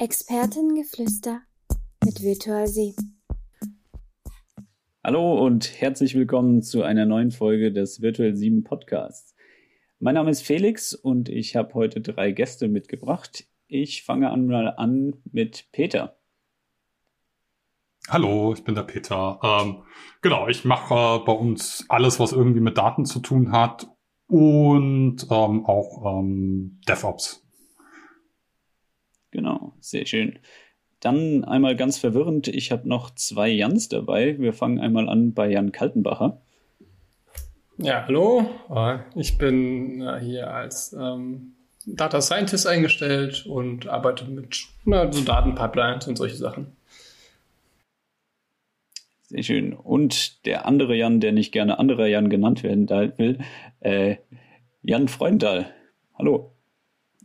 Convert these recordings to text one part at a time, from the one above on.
Expertengeflüster mit Virtual Sie. Hallo und herzlich willkommen zu einer neuen Folge des Virtual 7 Podcasts. Mein Name ist Felix und ich habe heute drei Gäste mitgebracht. Ich fange an mal an mit Peter. Hallo, ich bin der Peter. Ähm, genau, ich mache äh, bei uns alles, was irgendwie mit Daten zu tun hat und ähm, auch ähm, DevOps. Genau, sehr schön. Dann einmal ganz verwirrend, ich habe noch zwei Jans dabei. Wir fangen einmal an bei Jan Kaltenbacher. Ja, hallo. Äh, ich bin äh, hier als ähm, Data Scientist eingestellt und arbeite mit na, so Datenpipelines und solche Sachen. Sehr schön. Und der andere Jan, der nicht gerne anderer Jan genannt werden will, äh, Jan Freundal. Hallo.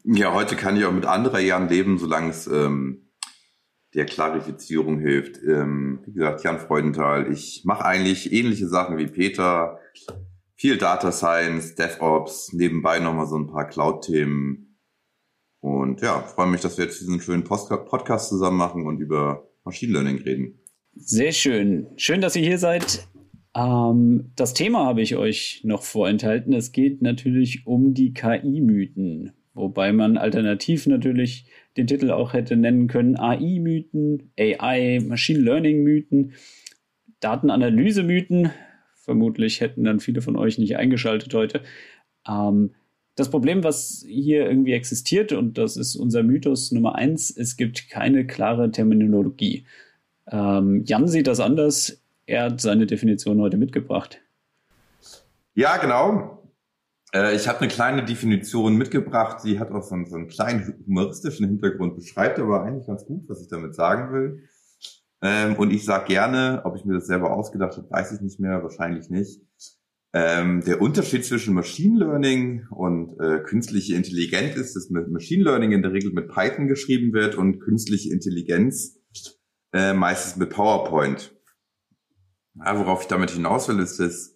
Ja, heute kann ich auch mit anderer Jan leben, solange es ähm, der Klarifizierung hilft. Ähm, wie gesagt, Jan Freudenthal. Ich mache eigentlich ähnliche Sachen wie Peter. Viel Data Science, DevOps, nebenbei nochmal so ein paar Cloud-Themen. Und ja, freue mich, dass wir jetzt diesen schönen Podcast zusammen machen und über Machine Learning reden. Sehr schön. Schön, dass ihr hier seid. Ähm, das Thema habe ich euch noch vorenthalten. Es geht natürlich um die KI-Mythen. Wobei man alternativ natürlich den Titel auch hätte nennen können AI-Mythen, AI, Machine Learning-Mythen, Datenanalyse-Mythen. Vermutlich hätten dann viele von euch nicht eingeschaltet heute. Ähm, das Problem, was hier irgendwie existiert, und das ist unser Mythos Nummer eins, es gibt keine klare Terminologie. Ähm, Jan sieht das anders. Er hat seine Definition heute mitgebracht. Ja, genau. Äh, ich habe eine kleine Definition mitgebracht. Sie hat auch so einen, so einen kleinen humoristischen Hintergrund, beschreibt aber eigentlich ganz gut, was ich damit sagen will. Ähm, und ich sage gerne, ob ich mir das selber ausgedacht habe, weiß ich nicht mehr, wahrscheinlich nicht. Ähm, der Unterschied zwischen Machine Learning und äh, künstliche Intelligenz ist, dass Machine Learning in der Regel mit Python geschrieben wird und künstliche Intelligenz äh, meistens mit PowerPoint. Ja, worauf ich damit hinaus will, ist, dass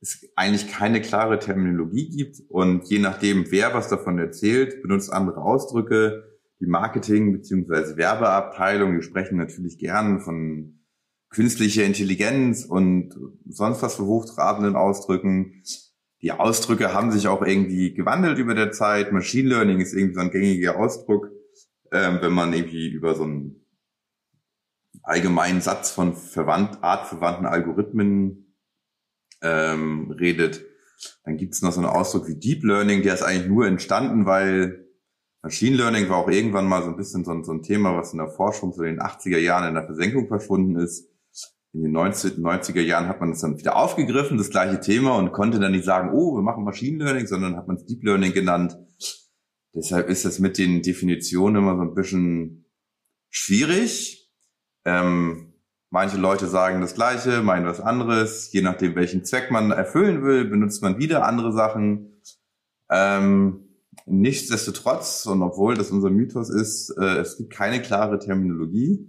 es eigentlich keine klare Terminologie gibt und je nachdem, wer was davon erzählt, benutzt andere Ausdrücke. Die Marketing- bzw. Werbeabteilung, die sprechen natürlich gern von künstlicher Intelligenz und sonst was für hochtrabenden Ausdrücken. Die Ausdrücke haben sich auch irgendwie gewandelt über der Zeit. Machine Learning ist irgendwie so ein gängiger Ausdruck, ähm, wenn man irgendwie über so ein allgemeinen Satz von verwandt, artverwandten Algorithmen ähm, redet. Dann gibt es noch so einen Ausdruck wie Deep Learning, der ist eigentlich nur entstanden, weil Machine Learning war auch irgendwann mal so ein bisschen so ein, so ein Thema, was in der Forschung so in den 80er Jahren in der Versenkung verschwunden ist. In den 90, 90er Jahren hat man es dann wieder aufgegriffen, das gleiche Thema, und konnte dann nicht sagen, oh, wir machen Machine Learning, sondern hat man es Deep Learning genannt. Deshalb ist das mit den Definitionen immer so ein bisschen schwierig. Ähm, manche Leute sagen das Gleiche, meinen was anderes. Je nachdem, welchen Zweck man erfüllen will, benutzt man wieder andere Sachen. Ähm, nichtsdestotrotz, und obwohl das unser Mythos ist, äh, es gibt keine klare Terminologie,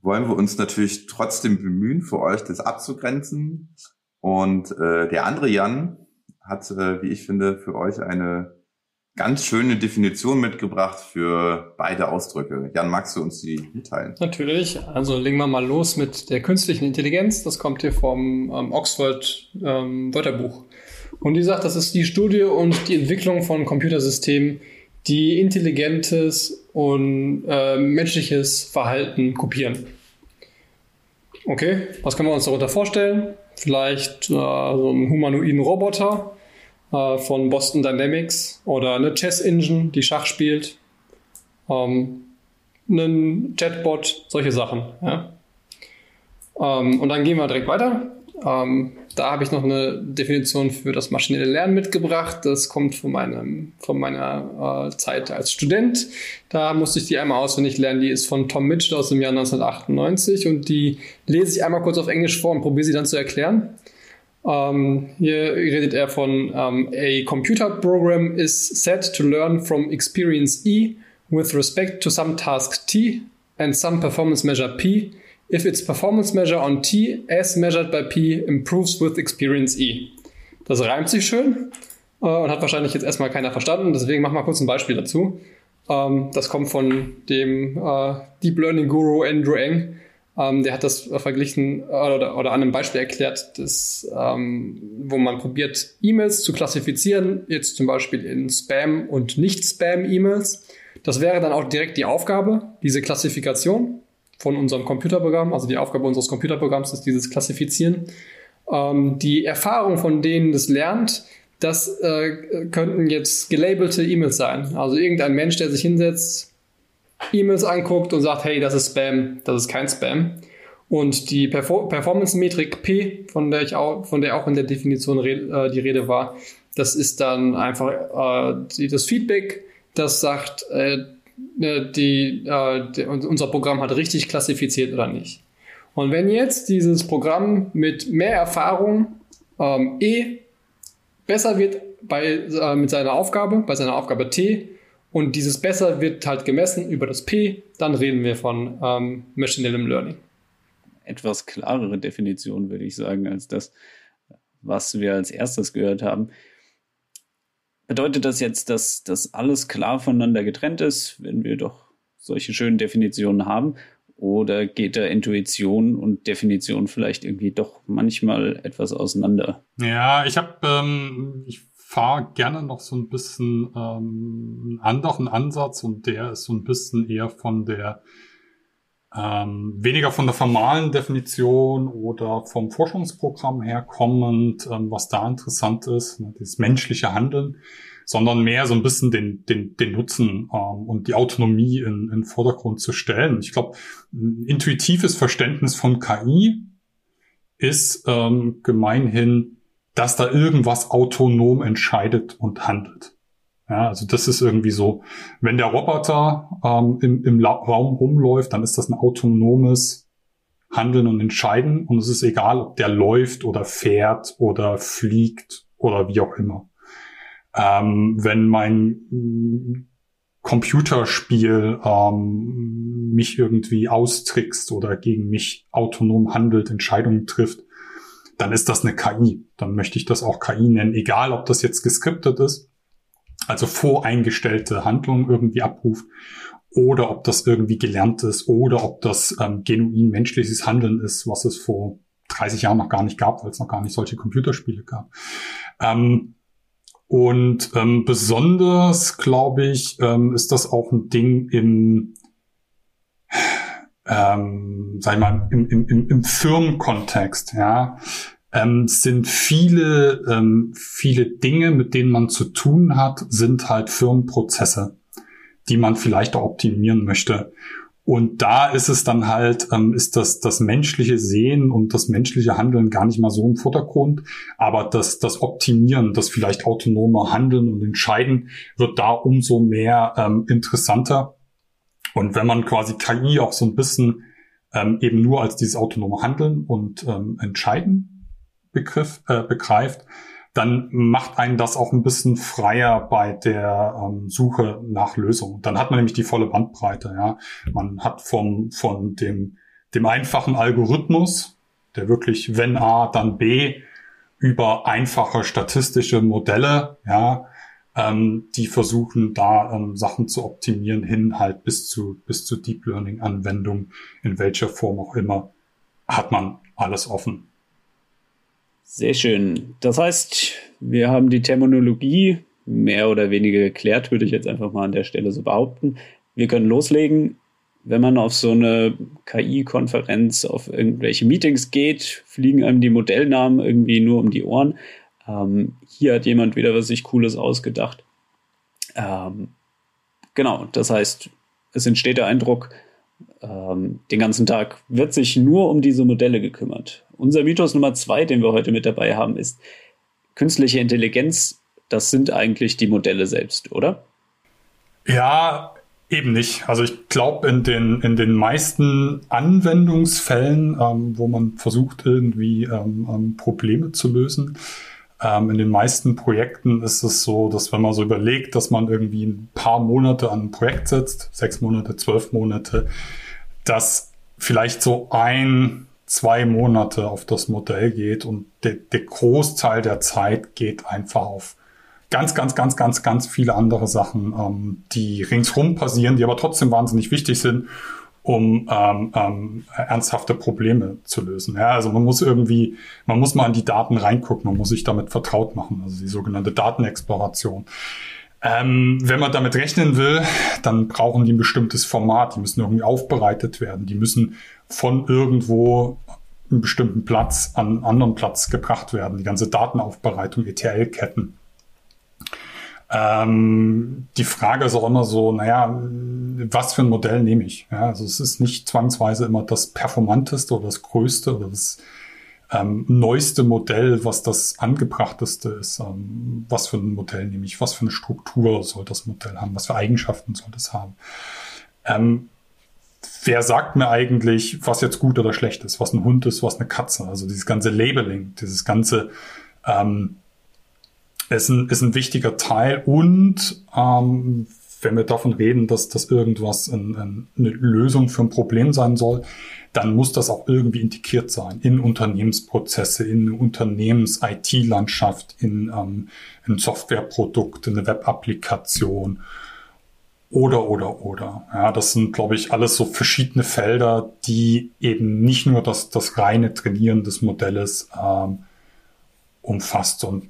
wollen wir uns natürlich trotzdem bemühen, für euch das abzugrenzen. Und äh, der andere Jan hat, äh, wie ich finde, für euch eine ganz schöne Definition mitgebracht für beide Ausdrücke. Jan, magst du uns die mitteilen? Natürlich. Also legen wir mal los mit der künstlichen Intelligenz. Das kommt hier vom ähm, Oxford ähm, Wörterbuch. Und die sagt, das ist die Studie und die Entwicklung von Computersystemen, die intelligentes und äh, menschliches Verhalten kopieren. Okay, was können wir uns darunter vorstellen? Vielleicht äh, so einen humanoiden Roboter, äh, von Boston Dynamics oder eine Chess Engine, die Schach spielt, ähm, einen Chatbot, solche Sachen. Ja. Ähm, und dann gehen wir direkt weiter. Ähm, da habe ich noch eine Definition für das maschinelle Lernen mitgebracht. Das kommt von, meinem, von meiner äh, Zeit als Student. Da musste ich die einmal auswendig lernen. Die ist von Tom Mitchell aus dem Jahr 1998 und die lese ich einmal kurz auf Englisch vor und probiere sie dann zu erklären. Um, hier redet er von um, a computer program is set to learn from experience E with respect to some task T and some performance measure P if its performance measure on T as measured by P improves with experience E. Das reimt sich schön uh, und hat wahrscheinlich jetzt erstmal keiner verstanden, deswegen mach mal kurz ein Beispiel dazu. Ähm, das kommt von dem äh, Deep Learning Guru Andrew Eng. Ähm, der hat das verglichen äh, oder, oder an einem Beispiel erklärt, dass, ähm, wo man probiert, E-Mails zu klassifizieren, jetzt zum Beispiel in Spam- und Nicht-Spam-E-Mails. Das wäre dann auch direkt die Aufgabe, diese Klassifikation von unserem Computerprogramm. Also die Aufgabe unseres Computerprogramms ist dieses Klassifizieren. Ähm, die Erfahrung von denen das lernt, das äh, könnten jetzt gelabelte E-Mails sein. Also irgendein Mensch, der sich hinsetzt, E-Mails anguckt und sagt, hey, das ist Spam, das ist kein Spam. Und die Perfor Performance-Metrik P, von der ich auch, von der auch in der Definition äh, die Rede war, das ist dann einfach äh, das Feedback, das sagt, äh, ne, die, äh, die, unser Programm hat richtig klassifiziert oder nicht. Und wenn jetzt dieses Programm mit mehr Erfahrung ähm, E besser wird bei, äh, mit seiner Aufgabe, bei seiner Aufgabe T, und dieses besser wird halt gemessen über das P, dann reden wir von ähm, Maschinellem Learning. Etwas klarere Definition, würde ich sagen, als das, was wir als erstes gehört haben. Bedeutet das jetzt, dass das alles klar voneinander getrennt ist, wenn wir doch solche schönen Definitionen haben? Oder geht da Intuition und Definition vielleicht irgendwie doch manchmal etwas auseinander? Ja, ich habe, ähm, ich fahre gerne noch so ein bisschen ähm, einen anderen Ansatz und der ist so ein bisschen eher von der ähm, weniger von der formalen Definition oder vom Forschungsprogramm her kommend, ähm, was da interessant ist, ne, das menschliche Handeln, sondern mehr so ein bisschen den, den, den Nutzen ähm, und die Autonomie in, in Vordergrund zu stellen. Ich glaube, intuitives Verständnis von KI ist ähm, gemeinhin dass da irgendwas autonom entscheidet und handelt. Ja, also das ist irgendwie so, wenn der Roboter ähm, im, im Raum rumläuft, dann ist das ein autonomes Handeln und Entscheiden und es ist egal, ob der läuft oder fährt oder fliegt oder wie auch immer. Ähm, wenn mein mm, Computerspiel ähm, mich irgendwie austrickst oder gegen mich autonom handelt, Entscheidungen trifft, dann ist das eine KI. Dann möchte ich das auch KI nennen, egal ob das jetzt geskriptet ist, also voreingestellte Handlungen irgendwie abruft, oder ob das irgendwie gelernt ist, oder ob das ähm, genuin menschliches Handeln ist, was es vor 30 Jahren noch gar nicht gab, weil es noch gar nicht solche Computerspiele gab. Ähm, und ähm, besonders, glaube ich, ähm, ist das auch ein Ding im ähm, sag ich mal, im, im, im Firmenkontext, ja, ähm, sind viele, ähm, viele Dinge, mit denen man zu tun hat, sind halt Firmenprozesse, die man vielleicht auch optimieren möchte. Und da ist es dann halt, ähm, ist das, das menschliche Sehen und das menschliche Handeln gar nicht mal so im Vordergrund. Aber das, das Optimieren, das vielleicht autonome Handeln und Entscheiden wird da umso mehr ähm, interessanter. Und wenn man quasi KI auch so ein bisschen ähm, eben nur als dieses autonome Handeln und ähm, Entscheiden Begriff, äh, begreift, dann macht einen das auch ein bisschen freier bei der ähm, Suche nach Lösungen. Dann hat man nämlich die volle Bandbreite. Ja, man hat vom von dem dem einfachen Algorithmus, der wirklich wenn A dann B über einfache statistische Modelle, ja, ähm, die versuchen da ähm, Sachen zu optimieren hin halt bis zu, bis zu Deep Learning Anwendung, in welcher Form auch immer, hat man alles offen. Sehr schön. Das heißt, wir haben die Terminologie mehr oder weniger geklärt, würde ich jetzt einfach mal an der Stelle so behaupten. Wir können loslegen. Wenn man auf so eine KI-Konferenz, auf irgendwelche Meetings geht, fliegen einem die Modellnamen irgendwie nur um die Ohren. Ähm, hier hat jemand wieder was sich Cooles ausgedacht. Ähm, genau, das heißt, es entsteht der Eindruck, ähm, den ganzen Tag wird sich nur um diese Modelle gekümmert. Unser Mythos Nummer zwei, den wir heute mit dabei haben, ist künstliche Intelligenz. Das sind eigentlich die Modelle selbst, oder? Ja, eben nicht. Also ich glaube, in den, in den meisten Anwendungsfällen, ähm, wo man versucht, irgendwie ähm, ähm Probleme zu lösen, ähm, in den meisten Projekten ist es so, dass wenn man so überlegt, dass man irgendwie ein paar Monate an ein Projekt setzt, sechs Monate, zwölf Monate, dass vielleicht so ein, zwei Monate auf das Modell geht und der, der Großteil der Zeit geht einfach auf ganz, ganz, ganz, ganz, ganz viele andere Sachen, ähm, die ringsrum passieren, die aber trotzdem wahnsinnig wichtig sind, um ähm, ähm, ernsthafte Probleme zu lösen. Ja, also man muss irgendwie, man muss mal in die Daten reingucken, man muss sich damit vertraut machen, also die sogenannte Datenexploration. Ähm, wenn man damit rechnen will, dann brauchen die ein bestimmtes Format, die müssen irgendwie aufbereitet werden, die müssen von irgendwo einen bestimmten Platz an einen anderen Platz gebracht werden, die ganze Datenaufbereitung, ETL-Ketten. Ähm, die Frage ist auch immer so, naja, was für ein Modell nehme ich? Ja, also es ist nicht zwangsweise immer das performanteste oder das größte oder das ähm, neueste Modell, was das angebrachteste ist. Ähm, was für ein Modell nehme ich? Was für eine Struktur soll das Modell haben? Was für Eigenschaften soll das haben? Ähm, wer sagt mir eigentlich, was jetzt gut oder schlecht ist? Was ein Hund ist, was eine Katze? Also dieses ganze Labeling, dieses ganze ähm, ist ein, ist ein wichtiger Teil und ähm, wenn wir davon reden, dass das irgendwas ein, ein, eine Lösung für ein Problem sein soll, dann muss das auch irgendwie integriert sein in Unternehmensprozesse, in Unternehmens-IT-Landschaft, in ähm, ein Softwareprodukt, in eine Web-Applikation oder, oder, oder. Ja, das sind, glaube ich, alles so verschiedene Felder, die eben nicht nur das, das reine Trainieren des Modells ähm, umfasst. Und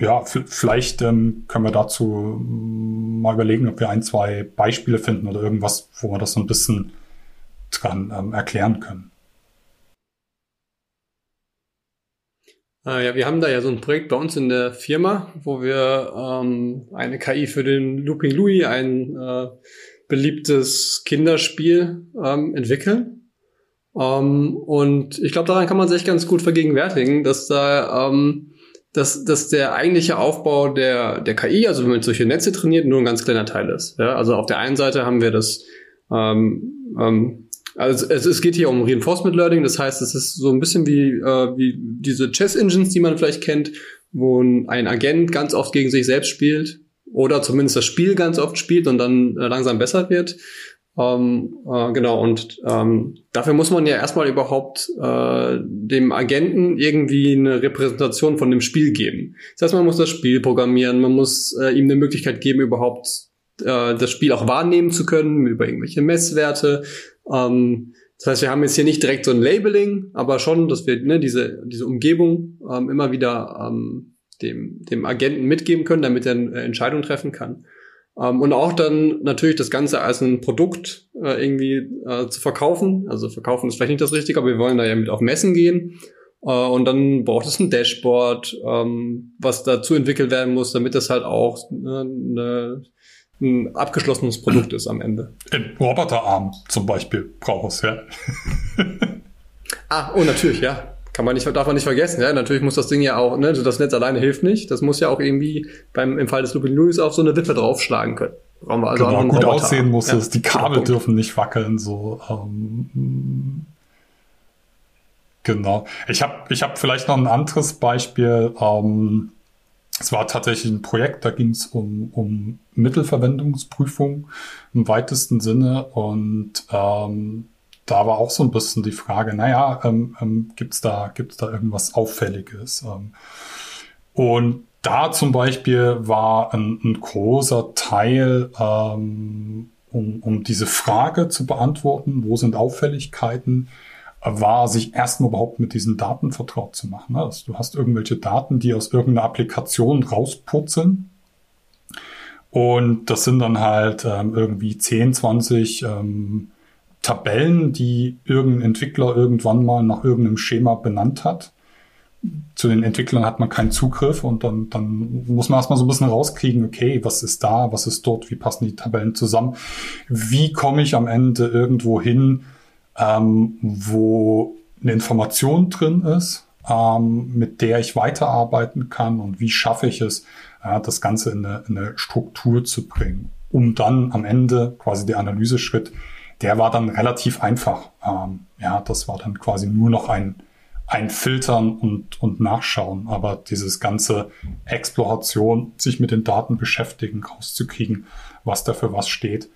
ja, vielleicht ähm, können wir dazu mal überlegen, ob wir ein, zwei Beispiele finden oder irgendwas, wo wir das so ein bisschen dran ähm, erklären können. Äh, ja, wir haben da ja so ein Projekt bei uns in der Firma, wo wir ähm, eine KI für den Looping Louis, ein äh, beliebtes Kinderspiel, ähm, entwickeln. Ähm, und ich glaube, daran kann man sich ganz gut vergegenwärtigen, dass da ähm, dass, dass der eigentliche Aufbau der, der KI, also wenn man solche Netze trainiert, nur ein ganz kleiner Teil ist. Ja, also auf der einen Seite haben wir das, ähm, ähm, also es, es geht hier um Reinforcement Learning, das heißt, es ist so ein bisschen wie, äh, wie diese Chess Engines, die man vielleicht kennt, wo ein Agent ganz oft gegen sich selbst spielt oder zumindest das Spiel ganz oft spielt und dann äh, langsam besser wird. Ähm, äh, genau, und ähm, dafür muss man ja erstmal überhaupt äh, dem Agenten irgendwie eine Repräsentation von dem Spiel geben. Das heißt, man muss das Spiel programmieren, man muss äh, ihm eine Möglichkeit geben, überhaupt äh, das Spiel auch wahrnehmen zu können, über irgendwelche Messwerte. Ähm, das heißt, wir haben jetzt hier nicht direkt so ein Labeling, aber schon, dass wir ne, diese, diese Umgebung ähm, immer wieder ähm, dem, dem Agenten mitgeben können, damit er eine Entscheidung treffen kann. Ähm, und auch dann natürlich das Ganze als ein Produkt äh, irgendwie äh, zu verkaufen. Also verkaufen ist vielleicht nicht das Richtige, aber wir wollen da ja mit auf Messen gehen. Äh, und dann braucht es ein Dashboard, ähm, was dazu entwickelt werden muss, damit das halt auch ne, ein abgeschlossenes Produkt ist am Ende. Ein Roboterarm zum Beispiel braucht es, ja. ah, oh, natürlich, ja kann man nicht, darf man nicht vergessen. Ja, natürlich muss das Ding ja auch, ne, das Netz alleine hilft nicht. Das muss ja auch irgendwie beim, im Fall des Lupin Louis auf so eine Wippe draufschlagen können. Brauchen wir also genau, gut Roboter. aussehen muss ja, es. Die Kabel dürfen nicht wackeln, so, ähm, Genau. Ich habe ich hab vielleicht noch ein anderes Beispiel. Ähm, es war tatsächlich ein Projekt, da ging es um, um Mittelverwendungsprüfung im weitesten Sinne und ähm, da war auch so ein bisschen die Frage, naja, ähm, ähm, gibt's da, gibt's da irgendwas Auffälliges? Ähm, und da zum Beispiel war ein, ein großer Teil, ähm, um, um diese Frage zu beantworten, wo sind Auffälligkeiten, war sich erstmal überhaupt mit diesen Daten vertraut zu machen. Also du hast irgendwelche Daten, die aus irgendeiner Applikation rauspurzeln. Und das sind dann halt ähm, irgendwie 10, 20 ähm, Tabellen, die irgendein Entwickler irgendwann mal nach irgendeinem Schema benannt hat. Zu den Entwicklern hat man keinen Zugriff und dann, dann muss man erstmal so ein bisschen rauskriegen, okay, was ist da, was ist dort, wie passen die Tabellen zusammen, wie komme ich am Ende irgendwo hin, ähm, wo eine Information drin ist, ähm, mit der ich weiterarbeiten kann und wie schaffe ich es, äh, das Ganze in eine, in eine Struktur zu bringen, um dann am Ende quasi der Analyseschritt der war dann relativ einfach. Ähm, ja, das war dann quasi nur noch ein, ein Filtern und, und Nachschauen. Aber dieses ganze Exploration, sich mit den Daten beschäftigen, rauszukriegen, was da für was steht,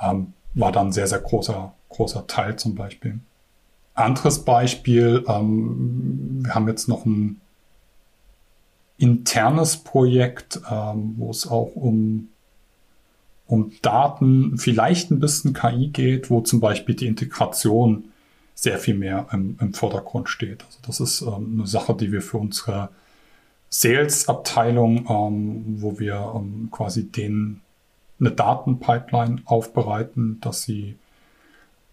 ähm, war dann sehr, sehr großer, großer Teil zum Beispiel. Anderes Beispiel, ähm, wir haben jetzt noch ein internes Projekt, ähm, wo es auch um, um Daten, vielleicht ein bisschen KI geht, wo zum Beispiel die Integration sehr viel mehr im, im Vordergrund steht. Also das ist ähm, eine Sache, die wir für unsere Sales-Abteilung, ähm, wo wir ähm, quasi denen eine Datenpipeline aufbereiten, dass sie,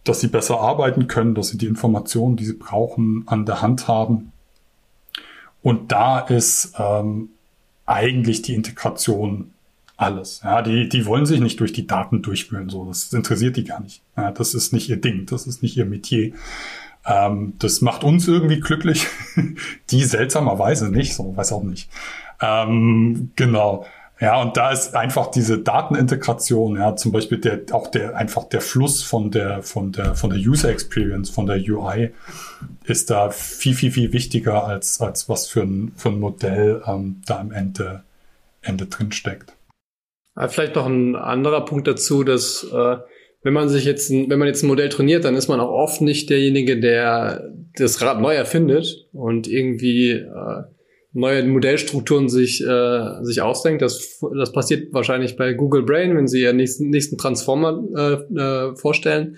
dass sie besser arbeiten können, dass sie die Informationen, die sie brauchen, an der Hand haben. Und da ist ähm, eigentlich die Integration alles. Ja, die, die wollen sich nicht durch die Daten durchwühlen, so. Das interessiert die gar nicht. Ja, das ist nicht ihr Ding, das ist nicht ihr Metier. Ähm, das macht uns irgendwie glücklich. die seltsamerweise nicht, so, weiß auch nicht. Ähm, genau. Ja, und da ist einfach diese Datenintegration, ja, zum Beispiel der, auch der, einfach der Fluss von der, von der, von der User Experience, von der UI, ist da viel, viel, viel wichtiger als, als was für ein, für ein Modell ähm, da am Ende, Ende drin steckt. Vielleicht noch ein anderer Punkt dazu, dass äh, wenn man sich jetzt, wenn man jetzt ein Modell trainiert, dann ist man auch oft nicht derjenige, der das Rad neu erfindet und irgendwie äh, neue Modellstrukturen sich, äh, sich ausdenkt. Das, das passiert wahrscheinlich bei Google Brain, wenn sie ihren nächsten, nächsten Transformer äh, äh, vorstellen.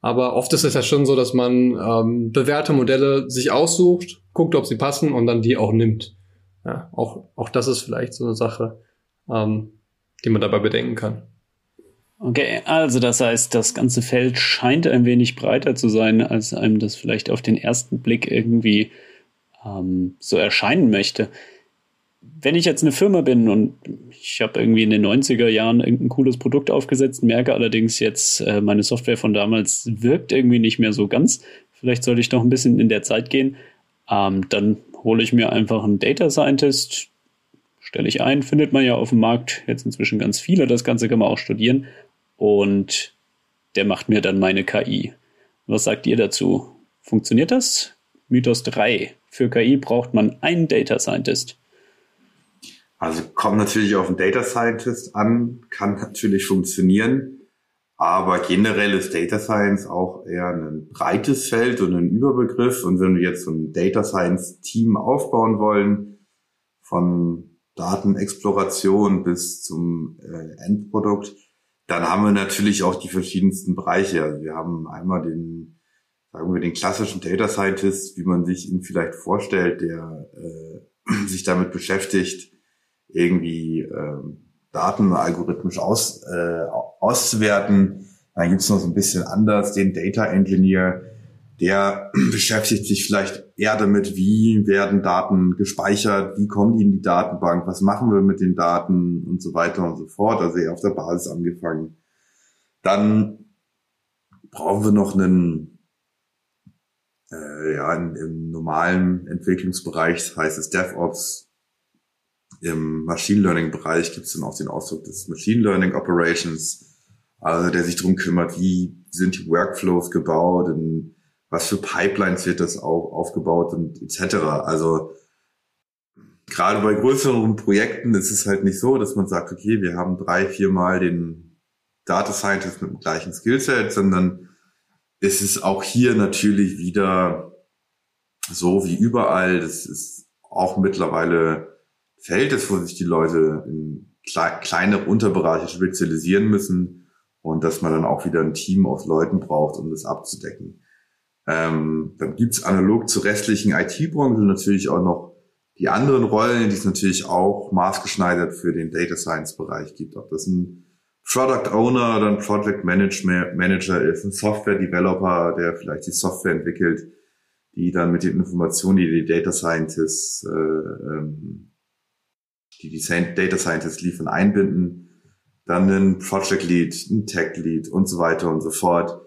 Aber oft ist es ja schon so, dass man ähm, bewährte Modelle sich aussucht, guckt, ob sie passen und dann die auch nimmt. Ja, auch, auch das ist vielleicht so eine Sache. Ähm, die man dabei bedenken kann. Okay, also das heißt, das ganze Feld scheint ein wenig breiter zu sein, als einem das vielleicht auf den ersten Blick irgendwie ähm, so erscheinen möchte. Wenn ich jetzt eine Firma bin und ich habe irgendwie in den 90er Jahren irgendein cooles Produkt aufgesetzt, merke allerdings jetzt, äh, meine Software von damals wirkt irgendwie nicht mehr so ganz, vielleicht sollte ich noch ein bisschen in der Zeit gehen, ähm, dann hole ich mir einfach einen Data Scientist, stelle ich ein, findet man ja auf dem Markt jetzt inzwischen ganz viele. Das Ganze kann man auch studieren. Und der macht mir dann meine KI. Was sagt ihr dazu? Funktioniert das? Mythos 3. Für KI braucht man einen Data Scientist. Also kommt natürlich auf einen Data Scientist an, kann natürlich funktionieren, aber generell ist Data Science auch eher ein breites Feld und ein Überbegriff. Und wenn wir jetzt so ein Data Science Team aufbauen wollen, von Datenexploration bis zum äh, Endprodukt, dann haben wir natürlich auch die verschiedensten Bereiche. Also wir haben einmal den, sagen wir, den klassischen Data Scientist, wie man sich ihn vielleicht vorstellt, der äh, sich damit beschäftigt, irgendwie äh, Daten algorithmisch aus, äh, auszuwerten. Dann gibt's noch so ein bisschen anders den Data Engineer, der beschäftigt sich vielleicht eher damit, wie werden Daten gespeichert, wie kommen die in die Datenbank, was machen wir mit den Daten und so weiter und so fort. Also eher auf der Basis angefangen. Dann brauchen wir noch einen, äh, ja, in, im normalen Entwicklungsbereich heißt es DevOps. Im Machine Learning Bereich gibt es dann auch den Ausdruck des Machine Learning Operations, also der sich darum kümmert, wie sind die Workflows gebaut, in was für Pipelines wird das auch aufgebaut und etc. Also gerade bei größeren Projekten ist es halt nicht so, dass man sagt, okay, wir haben drei, vier Mal den Data Scientist mit dem gleichen Skillset, sondern es ist auch hier natürlich wieder so wie überall. Das ist auch mittlerweile Feld ist, wo sich die Leute in kleine Unterbereiche spezialisieren müssen und dass man dann auch wieder ein Team aus Leuten braucht, um das abzudecken. Ähm, dann gibt's analog zur restlichen IT-Branche natürlich auch noch die anderen Rollen, die es natürlich auch maßgeschneidert für den Data Science-Bereich gibt. Ob das ein Product Owner oder ein Project Manager ist, ein Software Developer, der vielleicht die Software entwickelt, die dann mit den Informationen, die die Data Scientists, äh, ähm, die die Data Scientists liefern, einbinden. Dann ein Project Lead, ein Tech Lead und so weiter und so fort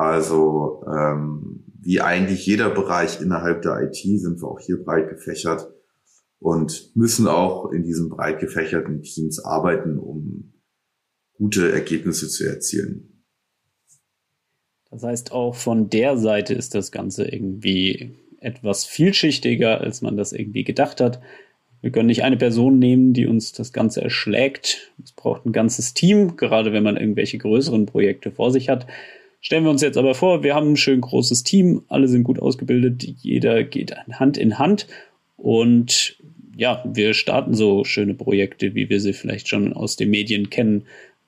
also ähm, wie eigentlich jeder Bereich innerhalb der IT sind wir auch hier breit gefächert und müssen auch in diesen breit gefächerten Teams arbeiten, um gute Ergebnisse zu erzielen. Das heißt, auch von der Seite ist das Ganze irgendwie etwas vielschichtiger, als man das irgendwie gedacht hat. Wir können nicht eine Person nehmen, die uns das Ganze erschlägt. Es braucht ein ganzes Team, gerade wenn man irgendwelche größeren Projekte vor sich hat. Stellen wir uns jetzt aber vor, wir haben ein schön großes Team, alle sind gut ausgebildet, jeder geht Hand in Hand und ja, wir starten so schöne Projekte, wie wir sie vielleicht schon aus den Medien kennen.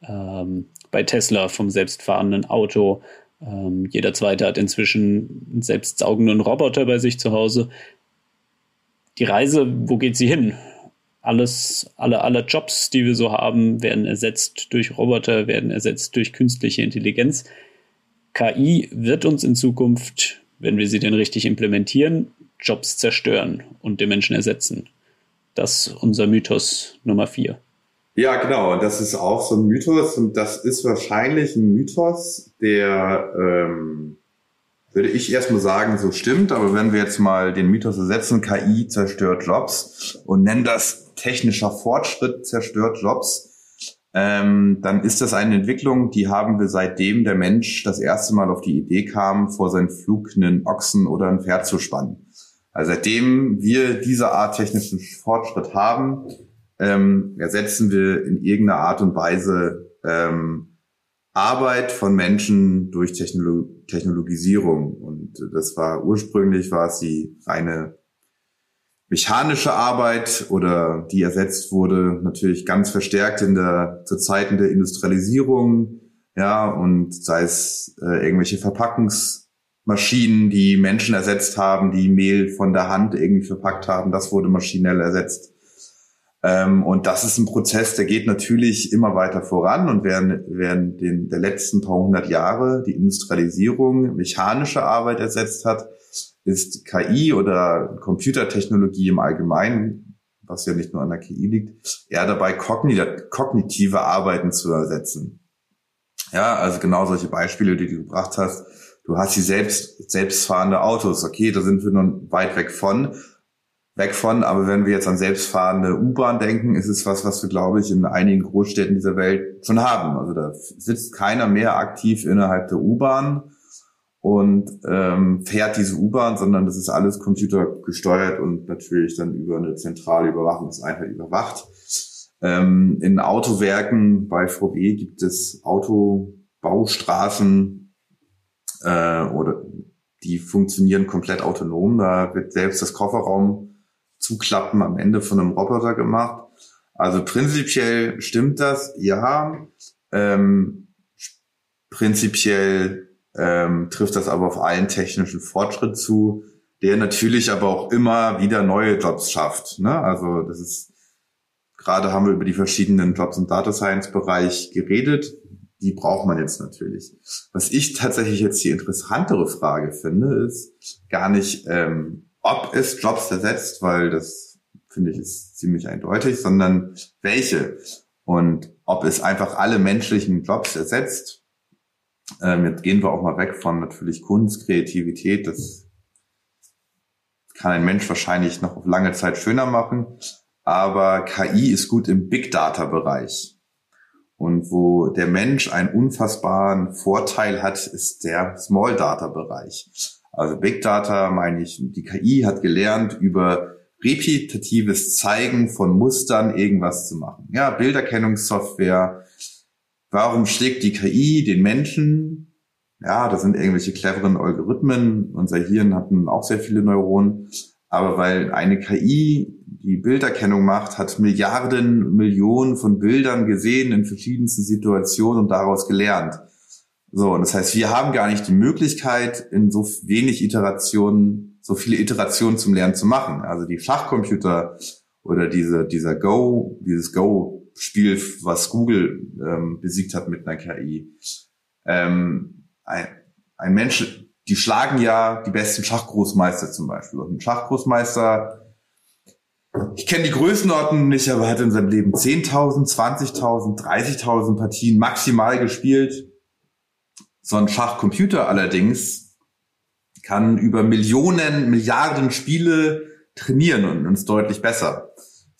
Ähm, bei Tesla vom selbstfahrenden Auto. Ähm, jeder zweite hat inzwischen einen selbstsaugenden Roboter bei sich zu Hause. Die Reise, wo geht sie hin? Alles, alle, alle Jobs, die wir so haben, werden ersetzt durch Roboter, werden ersetzt durch künstliche Intelligenz. KI wird uns in Zukunft, wenn wir sie denn richtig implementieren, Jobs zerstören und den Menschen ersetzen. Das ist unser Mythos Nummer vier. Ja, genau. Das ist auch so ein Mythos und das ist wahrscheinlich ein Mythos, der, ähm, würde ich erstmal sagen, so stimmt. Aber wenn wir jetzt mal den Mythos ersetzen, KI zerstört Jobs und nennen das technischer Fortschritt zerstört Jobs, ähm, dann ist das eine Entwicklung, die haben wir seitdem der Mensch das erste Mal auf die Idee kam, vor seinen Flug einen Ochsen oder ein Pferd zu spannen. Also seitdem wir diese Art technischen Fortschritt haben, ähm, ersetzen wir in irgendeiner Art und Weise ähm, Arbeit von Menschen durch Technolo Technologisierung. Und das war ursprünglich war es die reine mechanische Arbeit oder die ersetzt wurde natürlich ganz verstärkt in der zu Zeiten der Industrialisierung, ja, und sei es äh, irgendwelche Verpackungsmaschinen, die Menschen ersetzt haben, die Mehl von der Hand irgendwie verpackt haben, das wurde maschinell ersetzt. Ähm, und das ist ein Prozess, der geht natürlich immer weiter voran und während, während den, der letzten paar hundert Jahre die Industrialisierung mechanische Arbeit ersetzt hat, ist KI oder Computertechnologie im Allgemeinen, was ja nicht nur an der KI liegt, eher dabei, kognitive Arbeiten zu ersetzen. Ja, also genau solche Beispiele, die du gebracht hast. Du hast die selbst, selbstfahrende Autos. Okay, da sind wir nun weit weg von. Weg von, aber wenn wir jetzt an selbstfahrende U-Bahn denken, ist es was, was wir, glaube ich, in einigen Großstädten dieser Welt schon haben. Also da sitzt keiner mehr aktiv innerhalb der U-Bahn, und ähm, fährt diese U-Bahn, sondern das ist alles computergesteuert und natürlich dann über eine zentrale Überwachungseinheit überwacht. Ähm, in Autowerken bei VW gibt es Autobaustraßen äh, oder die funktionieren komplett autonom. Da wird selbst das Kofferraum zuklappen am Ende von einem Roboter gemacht. Also prinzipiell stimmt das, ja. Ähm, prinzipiell ähm, trifft das aber auf allen technischen Fortschritt zu, der natürlich aber auch immer wieder neue Jobs schafft. Ne? Also das ist, gerade haben wir über die verschiedenen Jobs im Data Science Bereich geredet. Die braucht man jetzt natürlich. Was ich tatsächlich jetzt die interessantere Frage finde, ist gar nicht, ähm, ob es Jobs ersetzt, weil das finde ich ist ziemlich eindeutig, sondern welche. Und ob es einfach alle menschlichen Jobs ersetzt, ähm, jetzt gehen wir auch mal weg von natürlich Kunst, Kreativität. Das kann ein Mensch wahrscheinlich noch auf lange Zeit schöner machen. Aber KI ist gut im Big Data Bereich. Und wo der Mensch einen unfassbaren Vorteil hat, ist der Small Data Bereich. Also Big Data meine ich, die KI hat gelernt, über repetitives Zeigen von Mustern irgendwas zu machen. Ja, Bilderkennungssoftware, Warum schlägt die KI den Menschen? Ja, das sind irgendwelche cleveren Algorithmen. Unser Hirn hat auch sehr viele Neuronen. Aber weil eine KI die Bilderkennung macht, hat Milliarden, Millionen von Bildern gesehen in verschiedensten Situationen und daraus gelernt. So, und das heißt, wir haben gar nicht die Möglichkeit, in so wenig Iterationen, so viele Iterationen zum Lernen zu machen. Also die Schachcomputer oder diese, dieser Go, dieses Go Spiel, was Google ähm, besiegt hat mit einer KI. Ähm, ein, ein Mensch, die schlagen ja die besten Schachgroßmeister zum Beispiel. Und ein Schachgroßmeister, ich kenne die Größenordnung nicht, aber hat in seinem Leben 10.000, 20.000, 30.000 Partien maximal gespielt. So ein Schachcomputer allerdings kann über Millionen, Milliarden Spiele trainieren und uns deutlich besser.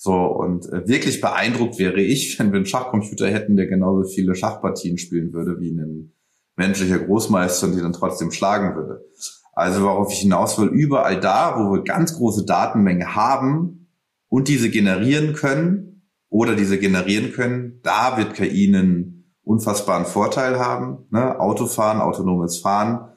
So, und äh, wirklich beeindruckt wäre ich, wenn wir einen Schachcomputer hätten, der genauso viele Schachpartien spielen würde wie ein menschlicher Großmeister und die dann trotzdem schlagen würde. Also worauf ich hinaus will, überall da, wo wir ganz große Datenmenge haben und diese generieren können oder diese generieren können, da wird KI einen unfassbaren Vorteil haben. Ne? Autofahren, autonomes Fahren.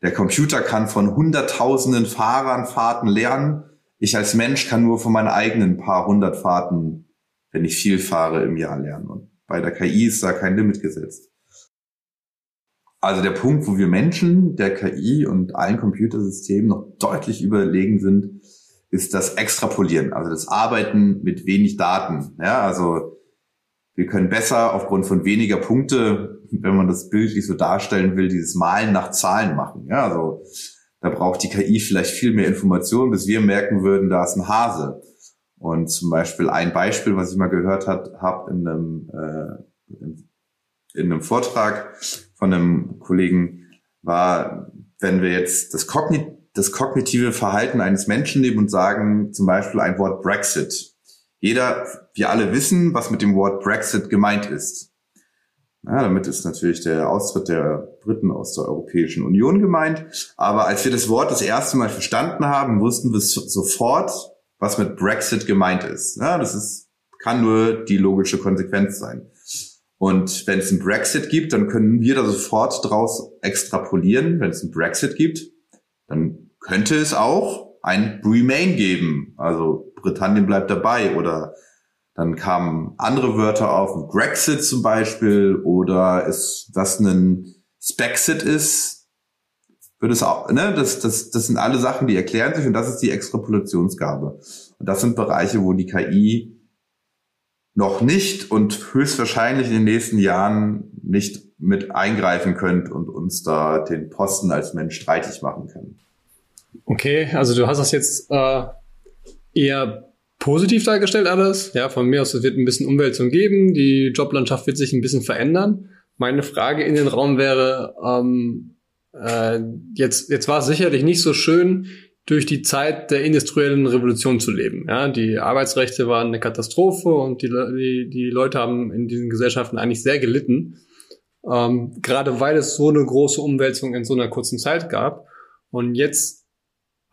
Der Computer kann von hunderttausenden Fahrern Fahrten lernen ich als Mensch kann nur von meinen eigenen paar hundert Fahrten, wenn ich viel fahre, im Jahr lernen. Und bei der KI ist da kein Limit gesetzt. Also der Punkt, wo wir Menschen, der KI und allen Computersystemen noch deutlich überlegen sind, ist das Extrapolieren, also das Arbeiten mit wenig Daten. Ja, also wir können besser aufgrund von weniger Punkte, wenn man das bildlich so darstellen will, dieses Malen nach Zahlen machen. Ja, also da braucht die KI vielleicht viel mehr Informationen, bis wir merken würden, da ist ein Hase. Und zum Beispiel ein Beispiel, was ich mal gehört habe in einem, äh, in, in einem Vortrag von einem Kollegen, war, wenn wir jetzt das, Kognit das kognitive Verhalten eines Menschen nehmen und sagen zum Beispiel ein Wort Brexit. Jeder, wir alle wissen, was mit dem Wort Brexit gemeint ist. Ja, damit ist natürlich der Austritt der Briten aus der Europäischen Union gemeint. Aber als wir das Wort das erste Mal verstanden haben, wussten wir sofort, was mit Brexit gemeint ist. Ja, das ist, kann nur die logische Konsequenz sein. Und wenn es einen Brexit gibt, dann können wir da sofort draus extrapolieren. Wenn es einen Brexit gibt, dann könnte es auch ein Remain geben. Also Britannien bleibt dabei oder dann kamen andere Wörter auf, Brexit zum Beispiel, oder ist, was ein Spexit ist, wird es auch, ne, das, das, das sind alle Sachen, die erklären sich und das ist die Extrapolationsgabe. Und das sind Bereiche, wo die KI noch nicht und höchstwahrscheinlich in den nächsten Jahren nicht mit eingreifen könnte und uns da den Posten als Mensch streitig machen kann. Okay, also du hast das jetzt äh, eher positiv dargestellt alles. Ja, von mir aus, es wird ein bisschen Umwälzung geben, die Joblandschaft wird sich ein bisschen verändern. Meine Frage in den Raum wäre, ähm, äh, jetzt, jetzt war es sicherlich nicht so schön, durch die Zeit der industriellen Revolution zu leben. Ja, die Arbeitsrechte waren eine Katastrophe und die, die, die Leute haben in diesen Gesellschaften eigentlich sehr gelitten. Ähm, gerade weil es so eine große Umwälzung in so einer kurzen Zeit gab. Und jetzt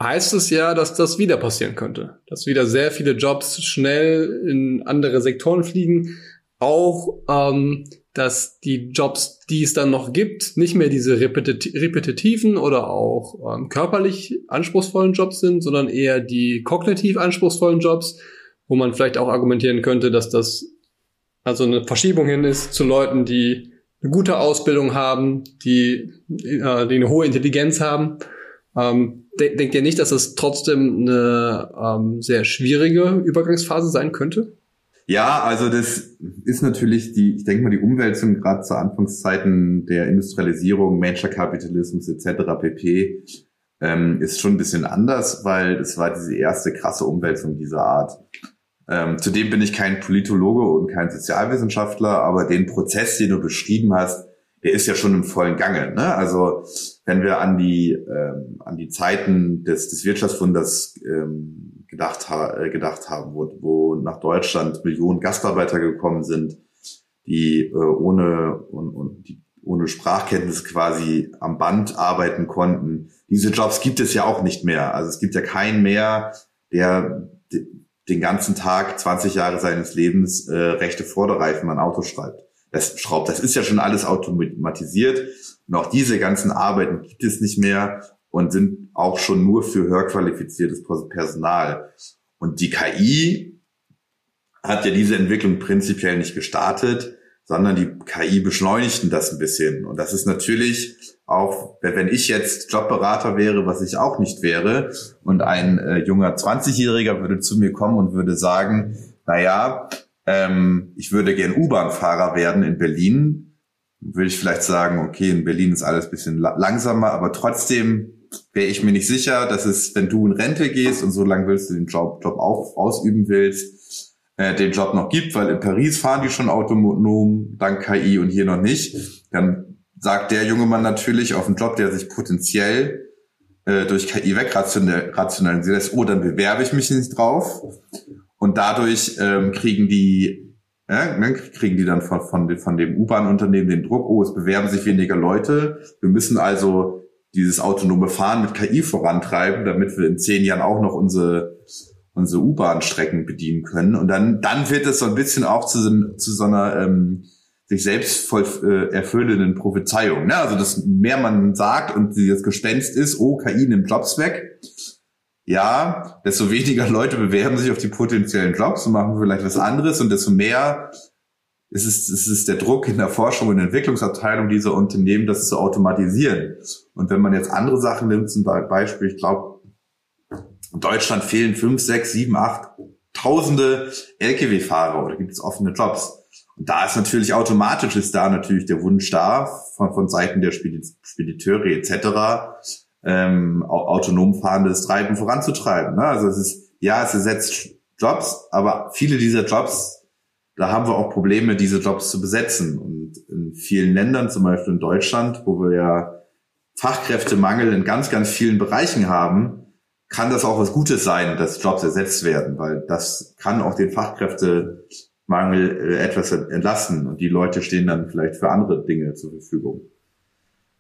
heißt es ja, dass das wieder passieren könnte. Dass wieder sehr viele Jobs schnell in andere Sektoren fliegen. Auch, ähm, dass die Jobs, die es dann noch gibt, nicht mehr diese repetiti repetitiven oder auch ähm, körperlich anspruchsvollen Jobs sind, sondern eher die kognitiv anspruchsvollen Jobs, wo man vielleicht auch argumentieren könnte, dass das also eine Verschiebung hin ist zu Leuten, die eine gute Ausbildung haben, die, äh, die eine hohe Intelligenz haben. Ähm, denkt ihr nicht, dass es trotzdem eine ähm, sehr schwierige Übergangsphase sein könnte? Ja, also das ist natürlich die, ich denke mal, die Umwälzung gerade zu Anfangszeiten der Industrialisierung, Venture-Kapitalismus etc. pp. Ähm, ist schon ein bisschen anders, weil es war diese erste krasse Umwälzung dieser Art. Ähm, zudem bin ich kein Politologe und kein Sozialwissenschaftler, aber den Prozess, den du beschrieben hast, der ist ja schon im vollen Gange. Ne? Also wenn wir an die ähm, an die Zeiten des, des Wirtschaftswunders ähm, gedacht, ha äh, gedacht haben, wo, wo nach Deutschland Millionen Gastarbeiter gekommen sind, die äh, ohne und, und die ohne Sprachkenntnis quasi am Band arbeiten konnten. Diese Jobs gibt es ja auch nicht mehr. Also es gibt ja keinen mehr, der den ganzen Tag 20 Jahre seines Lebens äh, rechte Vorderreifen an Autos schreibt das schraubt. Das ist ja schon alles automatisiert. Und auch diese ganzen Arbeiten gibt es nicht mehr und sind auch schon nur für höher qualifiziertes Personal. Und die KI hat ja diese Entwicklung prinzipiell nicht gestartet, sondern die KI beschleunigten das ein bisschen. Und das ist natürlich auch, wenn ich jetzt Jobberater wäre, was ich auch nicht wäre, und ein äh, junger 20-Jähriger würde zu mir kommen und würde sagen, na ja, ähm, ich würde gern U-Bahn-Fahrer werden in Berlin, würde ich vielleicht sagen, okay, in Berlin ist alles bisschen langsamer, aber trotzdem wäre ich mir nicht sicher, dass es, wenn du in Rente gehst und so lange willst du den Job, Job auch ausüben willst, äh, den Job noch gibt, weil in Paris fahren die schon autonom dank KI und hier noch nicht. Dann sagt der junge Mann natürlich auf einen Job, der sich potenziell äh, durch KI wegrationalisiert lässt, oh, dann bewerbe ich mich nicht drauf. Und dadurch ähm, kriegen die, äh, ne, kriegen die dann von, von, von dem U-Bahn-Unternehmen den Druck, oh, es bewerben sich weniger Leute. Wir müssen also dieses autonome Fahren mit KI vorantreiben, damit wir in zehn Jahren auch noch unsere, unsere U-Bahn-Strecken bedienen können. Und dann, dann wird es so ein bisschen auch zu, zu so einer ähm, sich selbst voll äh, erfüllenden Prophezeiung. Ne? Also, dass mehr man sagt und das Gespenst ist, oh, KI nimmt Jobs weg, ja, desto weniger Leute bewerben sich auf die potenziellen Jobs und machen vielleicht was anderes und desto mehr ist es, ist es der Druck in der Forschung und Entwicklungsabteilung dieser Unternehmen, das zu automatisieren. Und wenn man jetzt andere Sachen nimmt, zum Beispiel, ich glaube, in Deutschland fehlen fünf, sechs, sieben, acht Tausende Lkw-Fahrer oder gibt es offene Jobs. Und da ist natürlich automatisch ist da natürlich der Wunsch da von, von Seiten der Spediteure etc ähm, autonom fahrendes Treiben voranzutreiben. Ne? Also es ist, ja, es ersetzt Jobs, aber viele dieser Jobs, da haben wir auch Probleme, diese Jobs zu besetzen. Und in vielen Ländern, zum Beispiel in Deutschland, wo wir ja Fachkräftemangel in ganz, ganz vielen Bereichen haben, kann das auch was Gutes sein, dass Jobs ersetzt werden, weil das kann auch den Fachkräftemangel äh, etwas entlasten und die Leute stehen dann vielleicht für andere Dinge zur Verfügung.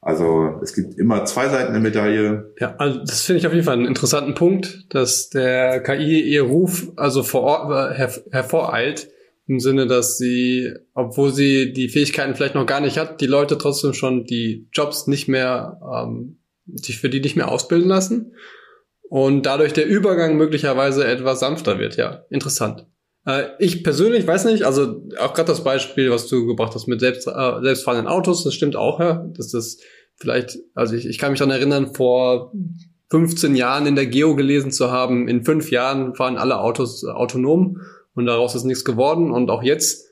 Also es gibt immer zwei Seiten der Medaille. Ja, also das finde ich auf jeden Fall einen interessanten Punkt, dass der KI ihr Ruf also vor Ort her hervoreilt, im Sinne, dass sie, obwohl sie die Fähigkeiten vielleicht noch gar nicht hat, die Leute trotzdem schon die Jobs nicht mehr, ähm, sich für die nicht mehr ausbilden lassen und dadurch der Übergang möglicherweise etwas sanfter wird. Ja, interessant. Äh, ich persönlich weiß nicht, also auch gerade das Beispiel, was du gebracht hast mit selbst, äh, selbstfahrenden Autos, das stimmt auch, ja, das vielleicht, also ich, ich kann mich daran erinnern, vor 15 Jahren in der Geo gelesen zu haben, in fünf Jahren fahren alle Autos autonom und daraus ist nichts geworden. Und auch jetzt,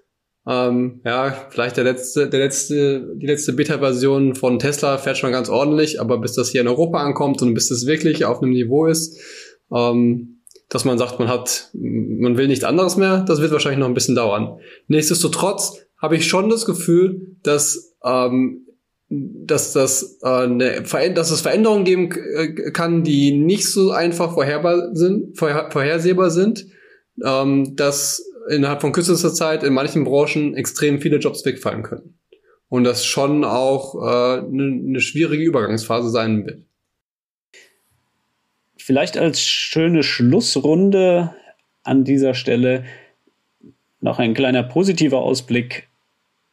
ähm, ja, vielleicht der letzte, der letzte, die letzte Beta-Version von Tesla fährt schon ganz ordentlich, aber bis das hier in Europa ankommt und bis das wirklich auf einem Niveau ist, ähm, dass man sagt, man hat, man will nichts anderes mehr, das wird wahrscheinlich noch ein bisschen dauern. Nichtsdestotrotz habe ich schon das Gefühl, dass ähm, dass das äh, eine dass es Veränderungen geben äh, kann, die nicht so einfach vorherbar sind, vorher, vorhersehbar sind, ähm, dass innerhalb von kürzester Zeit in manchen Branchen extrem viele Jobs wegfallen können. Und das schon auch äh, eine, eine schwierige Übergangsphase sein wird. Vielleicht als schöne Schlussrunde an dieser Stelle noch ein kleiner positiver Ausblick.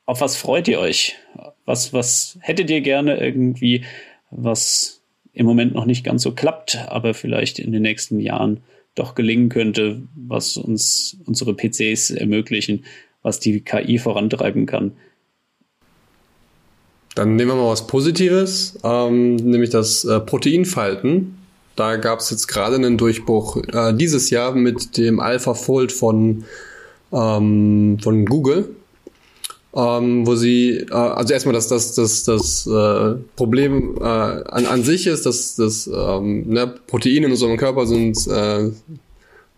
Auf was freut ihr euch? Was, was hättet ihr gerne irgendwie, was im Moment noch nicht ganz so klappt, aber vielleicht in den nächsten Jahren doch gelingen könnte, was uns unsere PCs ermöglichen, was die KI vorantreiben kann. Dann nehmen wir mal was Positives, ähm, nämlich das äh, Proteinfalten. Da gab es jetzt gerade einen Durchbruch äh, dieses Jahr mit dem AlphaFold von, ähm, von Google. Ähm, wo sie, äh, also erstmal, dass das, das, das äh, Problem äh, an, an sich ist, dass das ähm, ne, Proteine in unserem Körper sind äh,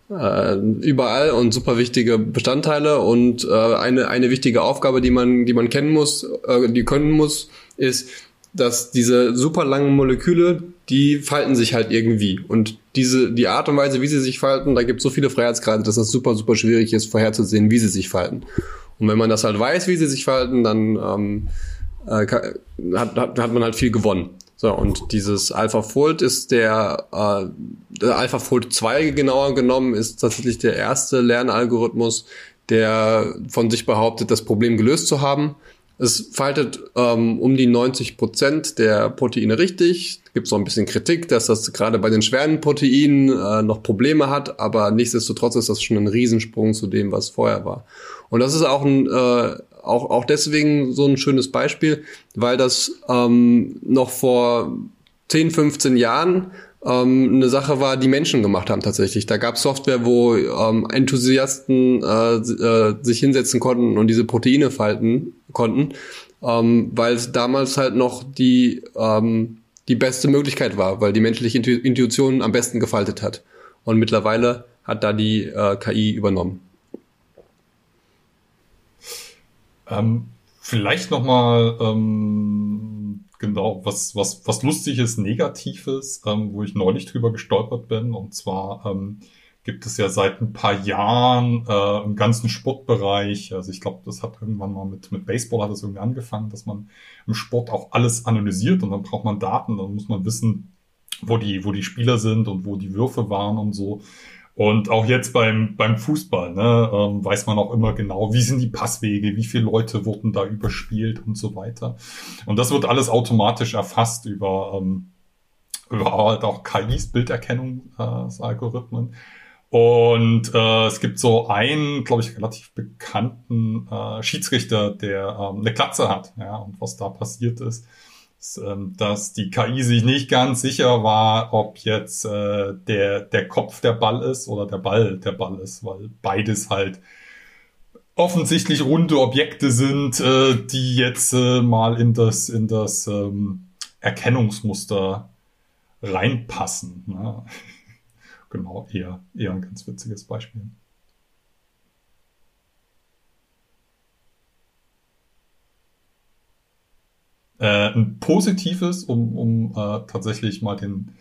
äh, überall und super wichtige Bestandteile und äh, eine, eine wichtige Aufgabe, die man, die man kennen muss, äh, die können muss, ist, dass diese super langen Moleküle, die falten sich halt irgendwie. Und diese, die Art und Weise, wie sie sich falten, da gibt es so viele Freiheitsgrade, dass das super, super schwierig ist, vorherzusehen, wie sie sich falten. Und wenn man das halt weiß, wie sie sich verhalten, dann ähm, äh, hat, hat, hat man halt viel gewonnen. So, und dieses AlphaFold ist der, äh, der AlphaFold 2 genauer genommen, ist tatsächlich der erste Lernalgorithmus, der von sich behauptet, das Problem gelöst zu haben. Es faltet ähm, um die 90 Prozent der Proteine richtig. Gibt so ein bisschen Kritik, dass das gerade bei den schweren Proteinen äh, noch Probleme hat, aber nichtsdestotrotz ist das schon ein Riesensprung zu dem, was vorher war. Und das ist auch ein äh, auch, auch deswegen so ein schönes Beispiel, weil das ähm, noch vor 10, 15 Jahren ähm, eine Sache war, die Menschen gemacht haben tatsächlich. Da gab es Software, wo ähm, Enthusiasten äh, äh, sich hinsetzen konnten und diese Proteine falten konnten, ähm, weil es damals halt noch die, ähm, die beste Möglichkeit war, weil die menschliche Intuition am besten gefaltet hat. Und mittlerweile hat da die äh, KI übernommen. Ähm, vielleicht noch mal ähm, genau was was was lustiges Negatives, ähm, wo ich neulich drüber gestolpert bin. Und zwar ähm, gibt es ja seit ein paar Jahren äh, im ganzen Sportbereich. Also ich glaube, das hat irgendwann mal mit mit Baseball hat das irgendwie angefangen, dass man im Sport auch alles analysiert und dann braucht man Daten, dann muss man wissen, wo die wo die Spieler sind und wo die Würfe waren und so. Und auch jetzt beim, beim Fußball ne, ähm, weiß man auch immer genau, wie sind die Passwege, wie viele Leute wurden da überspielt und so weiter. Und das wird alles automatisch erfasst über, ähm, aber halt auch KIs, Bilderkennungsalgorithmen. Äh, und äh, es gibt so einen, glaube ich, relativ bekannten äh, Schiedsrichter, der ähm, eine Klatze hat. Ja, und was da passiert ist, dass die KI sich nicht ganz sicher war, ob jetzt äh, der, der Kopf der Ball ist oder der Ball der Ball ist, weil beides halt offensichtlich runde Objekte sind, äh, die jetzt äh, mal in das, in das ähm, Erkennungsmuster reinpassen. Ne? genau, eher, eher ein ganz witziges Beispiel. Äh, ein positives, um, um äh, tatsächlich mal den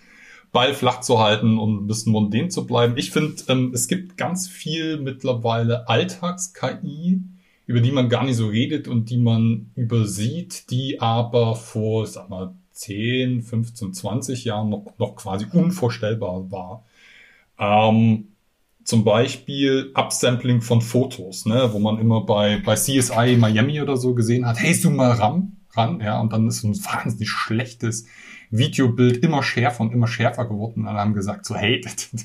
Ball flach zu halten und ein bisschen mundän zu bleiben. Ich finde, ähm, es gibt ganz viel mittlerweile Alltags-KI, über die man gar nicht so redet und die man übersieht, die aber vor, sag mal, 10, 15, 20 Jahren noch, noch quasi unvorstellbar war. Ähm, zum Beispiel Upsampling von Fotos, ne, wo man immer bei, bei CSI Miami oder so gesehen hat, hey, zoom mal ran, ran, ja, und dann ist ein wahnsinnig schlechtes Videobild immer schärfer und immer schärfer geworden und alle haben gesagt so, hey,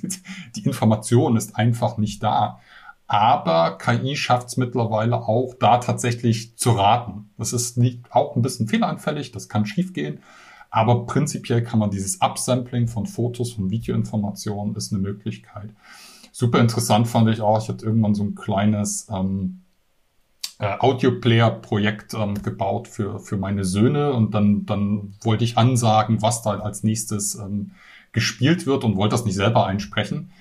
die Information ist einfach nicht da. Aber KI schafft es mittlerweile auch, da tatsächlich zu raten. Das ist nicht auch ein bisschen fehleranfällig, das kann schiefgehen. Aber prinzipiell kann man dieses Upsampling von Fotos, von Videoinformationen ist eine Möglichkeit. Super interessant fand ich auch. Ich hatte irgendwann so ein kleines ähm, äh, Audio-Player-Projekt ähm, gebaut für, für meine Söhne und dann, dann wollte ich ansagen, was da als nächstes ähm, gespielt wird und wollte das nicht selber einsprechen.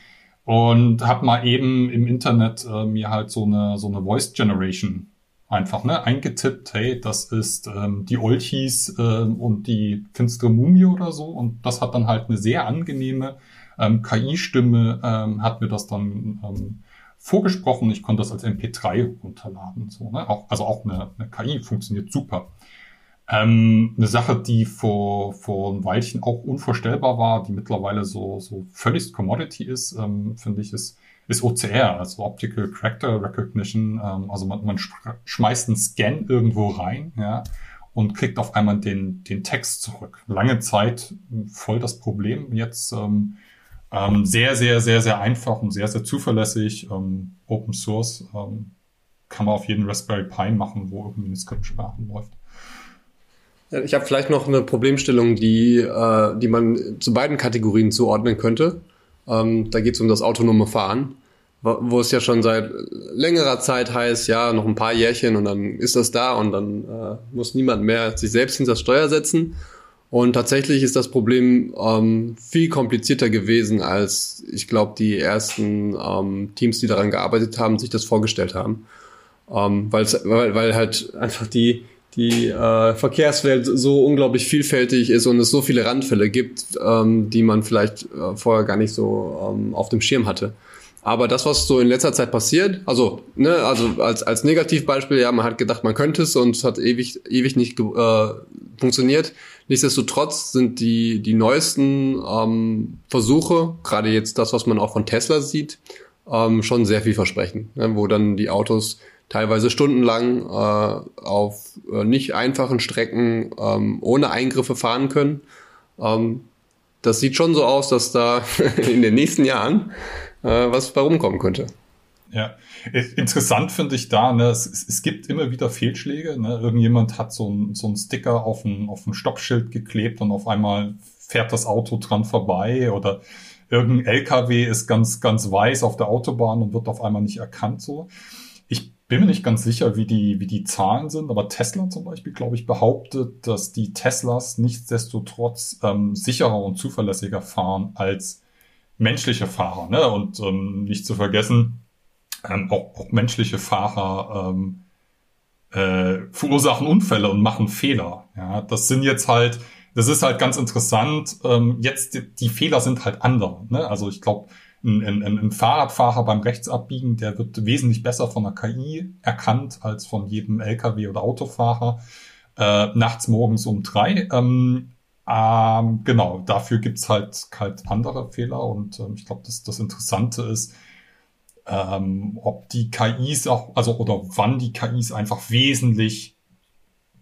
Und habe mal eben im Internet äh, mir halt so eine, so eine Voice Generation einfach ne, eingetippt, hey, das ist ähm, die Olchis äh, und die finstere Mumie oder so. Und das hat dann halt eine sehr angenehme ähm, KI-Stimme, ähm, hat mir das dann ähm, vorgesprochen. Ich konnte das als MP3 runterladen. So, ne? auch, also auch eine, eine KI funktioniert super. Ähm, eine Sache, die vor, vor ein Weilchen auch unvorstellbar war, die mittlerweile so, so völlig Commodity ist, ähm, finde ich, ist ist OCR, also Optical Character Recognition. Ähm, also man, man schmeißt einen Scan irgendwo rein, ja, und kriegt auf einmal den, den Text zurück. Lange Zeit voll das Problem. Jetzt ähm, ähm, sehr, sehr, sehr, sehr einfach und sehr, sehr zuverlässig. Ähm, Open Source ähm, kann man auf jeden Raspberry Pi machen, wo irgendwie eine Skriptsprache läuft. Ich habe vielleicht noch eine Problemstellung, die, äh, die man zu beiden Kategorien zuordnen könnte. Ähm, da geht es um das autonome Fahren, wo es ja schon seit längerer Zeit heißt, ja, noch ein paar Jährchen und dann ist das da und dann äh, muss niemand mehr sich selbst hinter das Steuer setzen. Und tatsächlich ist das Problem ähm, viel komplizierter gewesen, als ich glaube, die ersten ähm, Teams, die daran gearbeitet haben, sich das vorgestellt haben. Ähm, weil, weil halt einfach die, die äh, Verkehrswelt so unglaublich vielfältig ist und es so viele Randfälle gibt, ähm, die man vielleicht äh, vorher gar nicht so ähm, auf dem Schirm hatte. Aber das, was so in letzter Zeit passiert, also, ne, also als, als Negativbeispiel, ja, man hat gedacht, man könnte es und es hat ewig, ewig nicht äh, funktioniert. Nichtsdestotrotz sind die, die neuesten ähm, Versuche, gerade jetzt das, was man auch von Tesla sieht, ähm, schon sehr vielversprechend, ne, wo dann die Autos teilweise stundenlang äh, auf äh, nicht einfachen Strecken ähm, ohne Eingriffe fahren können. Ähm, das sieht schon so aus, dass da in den nächsten Jahren äh, was bei rumkommen könnte. Ja, interessant finde ich da, ne, es, es, gibt immer wieder Fehlschläge. Ne? Irgendjemand hat so ein, so Sticker auf ein, auf ein Stoppschild geklebt und auf einmal fährt das Auto dran vorbei oder irgendein LKW ist ganz, ganz weiß auf der Autobahn und wird auf einmal nicht erkannt so. Ich bin mir nicht ganz sicher, wie die, wie die Zahlen sind, aber Tesla zum Beispiel, glaube ich, behauptet, dass die Teslas nichtsdestotrotz ähm, sicherer und zuverlässiger fahren als menschliche Fahrer. Ne? Und ähm, nicht zu vergessen, ähm, auch, auch menschliche Fahrer ähm, äh, verursachen Unfälle und machen Fehler. Ja, das sind jetzt halt, das ist halt ganz interessant. Ähm, jetzt die, die Fehler sind halt andere. Ne? Also ich glaube, ein, ein, ein Fahrradfahrer beim Rechtsabbiegen, der wird wesentlich besser von der KI erkannt als von jedem LKW oder Autofahrer. Äh, nachts morgens um drei. Ähm, ähm, genau, dafür gibt's halt, halt andere Fehler und ähm, ich glaube, das, das Interessante ist, ähm, ob die KIs auch, also oder wann die KIs einfach wesentlich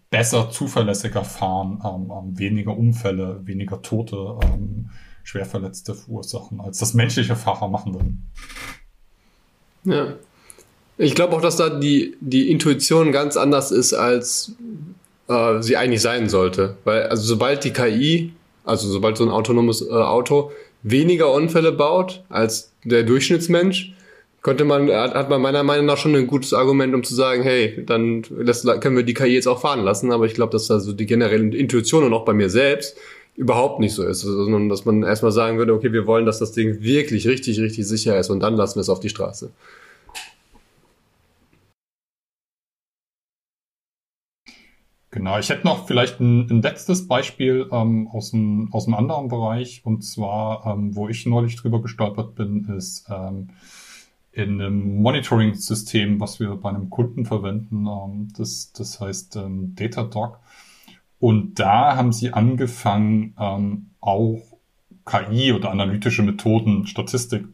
besser, zuverlässiger fahren, ähm, ähm, weniger Unfälle, weniger Tote, ähm, Schwerverletzte verursachen, als das menschliche Fahrer machen würden. Ja. Ich glaube auch, dass da die, die Intuition ganz anders ist, als äh, sie eigentlich sein sollte. Weil, also sobald die KI, also sobald so ein autonomes äh, Auto weniger Unfälle baut als der Durchschnittsmensch, könnte man, hat man meiner Meinung nach schon ein gutes Argument, um zu sagen, hey, dann das, können wir die KI jetzt auch fahren lassen. Aber ich glaube, dass da so die generelle Intuition und auch bei mir selbst überhaupt nicht so ist, sondern dass man erstmal sagen würde, okay, wir wollen, dass das Ding wirklich richtig, richtig sicher ist und dann lassen wir es auf die Straße. Genau, ich hätte noch vielleicht ein, ein letztes Beispiel ähm, aus, einem, aus einem anderen Bereich und zwar, ähm, wo ich neulich drüber gestolpert bin, ist ähm, in einem Monitoring-System, was wir bei einem Kunden verwenden. Ähm, das, das heißt ähm, Datadog. Und da haben sie angefangen, ähm, auch KI oder analytische Methoden, Statistik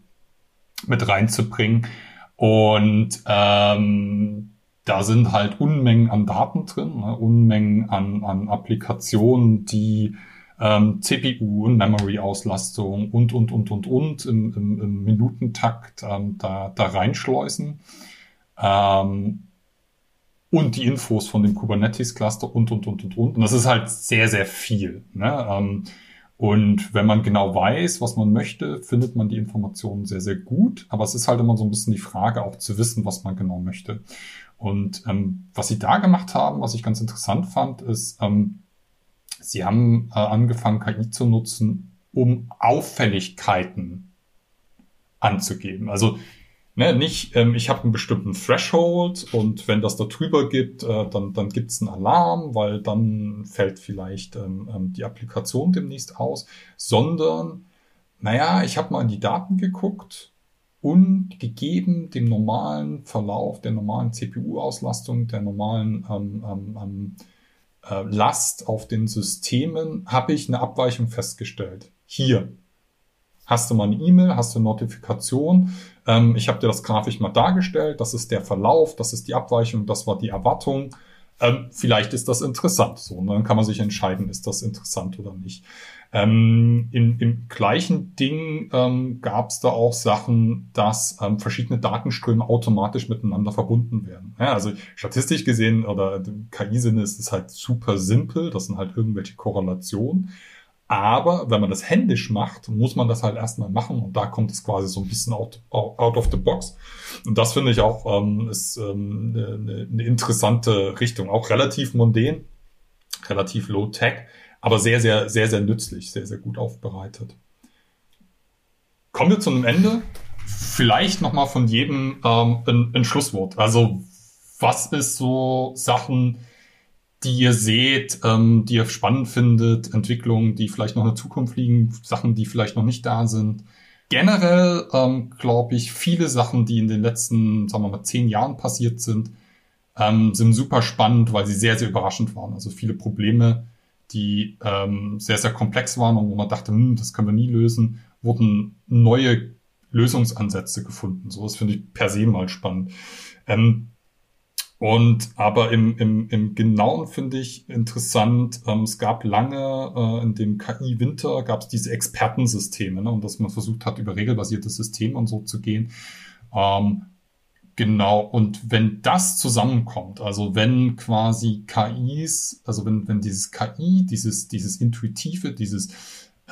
mit reinzubringen. Und ähm, da sind halt Unmengen an Daten drin, ne? Unmengen an, an Applikationen, die ähm, CPU und Memory-Auslastung und, und, und, und, und im, im, im Minutentakt ähm, da, da reinschleusen. Ähm, und die Infos von dem Kubernetes-Cluster und, und, und, und, und. Und das ist halt sehr, sehr viel. Ne? Ähm, und wenn man genau weiß, was man möchte, findet man die Informationen sehr, sehr gut. Aber es ist halt immer so ein bisschen die Frage, auch zu wissen, was man genau möchte. Und ähm, was sie da gemacht haben, was ich ganz interessant fand, ist, ähm, sie haben äh, angefangen, KI zu nutzen, um Auffälligkeiten anzugeben. Also ne, nicht, ähm, ich habe einen bestimmten Threshold und wenn das da drüber gibt, äh, dann, dann gibt es einen Alarm, weil dann fällt vielleicht ähm, ähm, die Applikation demnächst aus, sondern, naja, ich habe mal in die Daten geguckt und gegeben dem normalen Verlauf, der normalen CPU-Auslastung, der normalen ähm, ähm, ähm, äh, Last auf den Systemen, habe ich eine Abweichung festgestellt. Hier hast du mal eine E-Mail, hast du eine Notifikation. Ähm, ich habe dir das grafisch mal dargestellt. Das ist der Verlauf, das ist die Abweichung, das war die Erwartung. Ähm, vielleicht ist das interessant. So, und dann kann man sich entscheiden, ist das interessant oder nicht. Ähm, im, Im gleichen Ding ähm, gab es da auch Sachen, dass ähm, verschiedene Datenströme automatisch miteinander verbunden werden. Ja, also statistisch gesehen oder KI-Sinne ist es halt super simpel. Das sind halt irgendwelche Korrelationen. Aber wenn man das händisch macht, muss man das halt erstmal machen und da kommt es quasi so ein bisschen out, out of the box. Und das finde ich auch ähm, ist ähm, eine, eine interessante Richtung, auch relativ mundän, relativ low tech aber sehr, sehr, sehr, sehr nützlich, sehr, sehr gut aufbereitet. Kommen wir zu einem Ende. Vielleicht nochmal von jedem ähm, ein, ein Schlusswort. Also was ist so Sachen, die ihr seht, ähm, die ihr spannend findet, Entwicklungen, die vielleicht noch in der Zukunft liegen, Sachen, die vielleicht noch nicht da sind. Generell ähm, glaube ich, viele Sachen, die in den letzten, sagen wir mal, zehn Jahren passiert sind, ähm, sind super spannend, weil sie sehr, sehr überraschend waren. Also viele Probleme, die ähm, sehr, sehr komplex waren und wo man dachte, hm, das können wir nie lösen, wurden neue Lösungsansätze gefunden. So, das finde ich per se mal spannend. Ähm, und aber im, im, im Genauen finde ich interessant, ähm, es gab lange äh, in dem KI-Winter gab es diese Expertensysteme, ne, und dass man versucht hat, über regelbasierte Systeme und so zu gehen. Ähm, Genau, und wenn das zusammenkommt, also wenn quasi KIs, also wenn, wenn dieses KI, dieses, dieses Intuitive, dieses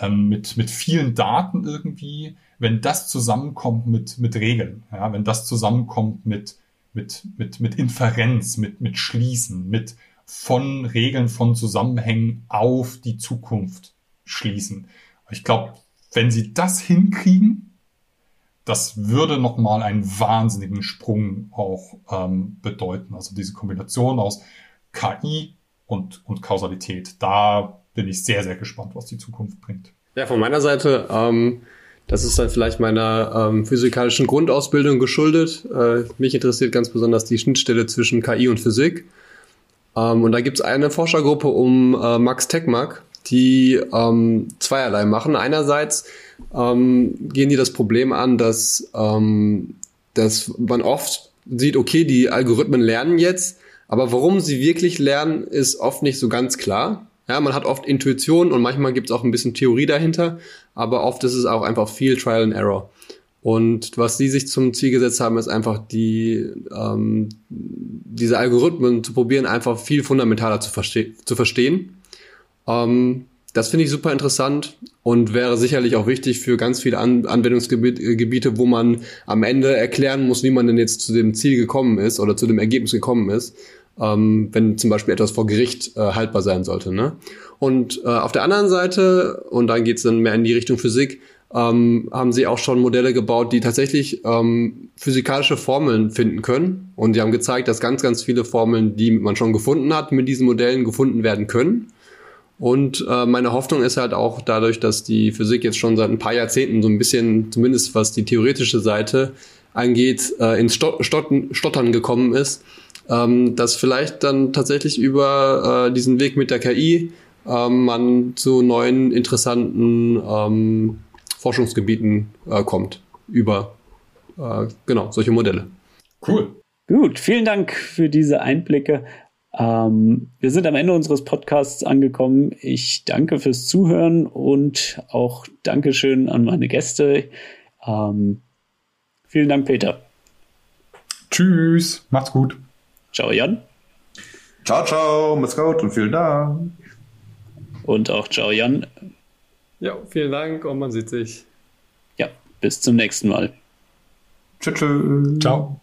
ähm, mit, mit vielen Daten irgendwie, wenn das zusammenkommt mit, mit Regeln, ja, wenn das zusammenkommt mit, mit, mit, mit Inferenz, mit, mit Schließen, mit von Regeln, von Zusammenhängen auf die Zukunft schließen. Ich glaube, wenn sie das hinkriegen, das würde nochmal einen wahnsinnigen Sprung auch ähm, bedeuten. Also diese Kombination aus KI und, und Kausalität. Da bin ich sehr, sehr gespannt, was die Zukunft bringt. Ja, von meiner Seite, ähm, das ist dann vielleicht meiner ähm, physikalischen Grundausbildung geschuldet. Äh, mich interessiert ganz besonders die Schnittstelle zwischen KI und Physik. Ähm, und da gibt es eine Forschergruppe um äh, Max Tegmark, die ähm, zweierlei machen. Einerseits ähm, gehen die das Problem an, dass, ähm, dass man oft sieht, okay, die Algorithmen lernen jetzt, Aber warum sie wirklich lernen, ist oft nicht so ganz klar. Ja, man hat oft Intuition und manchmal gibt es auch ein bisschen Theorie dahinter, aber oft ist es auch einfach viel Trial and Error. Und was sie sich zum Ziel gesetzt haben, ist einfach die ähm, diese Algorithmen zu probieren, einfach viel fundamentaler zu, verste zu verstehen. Ähm, das finde ich super interessant und wäre sicherlich auch wichtig für ganz viele An Anwendungsgebiete, wo man am Ende erklären muss, wie man denn jetzt zu dem Ziel gekommen ist oder zu dem Ergebnis gekommen ist, ähm, wenn zum Beispiel etwas vor Gericht äh, haltbar sein sollte. Ne? Und äh, auf der anderen Seite, und dann geht es dann mehr in die Richtung Physik, ähm, haben sie auch schon Modelle gebaut, die tatsächlich ähm, physikalische Formeln finden können. Und sie haben gezeigt, dass ganz, ganz viele Formeln, die man schon gefunden hat, mit diesen Modellen gefunden werden können. Und äh, meine Hoffnung ist halt auch dadurch, dass die Physik jetzt schon seit ein paar Jahrzehnten so ein bisschen, zumindest was die theoretische Seite angeht, äh, ins Stottern, Stottern gekommen ist, ähm, dass vielleicht dann tatsächlich über äh, diesen Weg mit der KI ähm, man zu neuen interessanten ähm, Forschungsgebieten äh, kommt über äh, genau solche Modelle. Cool. Gut, vielen Dank für diese Einblicke. Ähm, wir sind am Ende unseres Podcasts angekommen. Ich danke fürs Zuhören und auch Dankeschön an meine Gäste. Ähm, vielen Dank, Peter. Tschüss, macht's gut. Ciao, Jan. Ciao, ciao, macht's gut und vielen Dank. Und auch ciao, Jan. Ja, vielen Dank und man sieht sich. Ja, bis zum nächsten Mal. Tschüss. Ciao.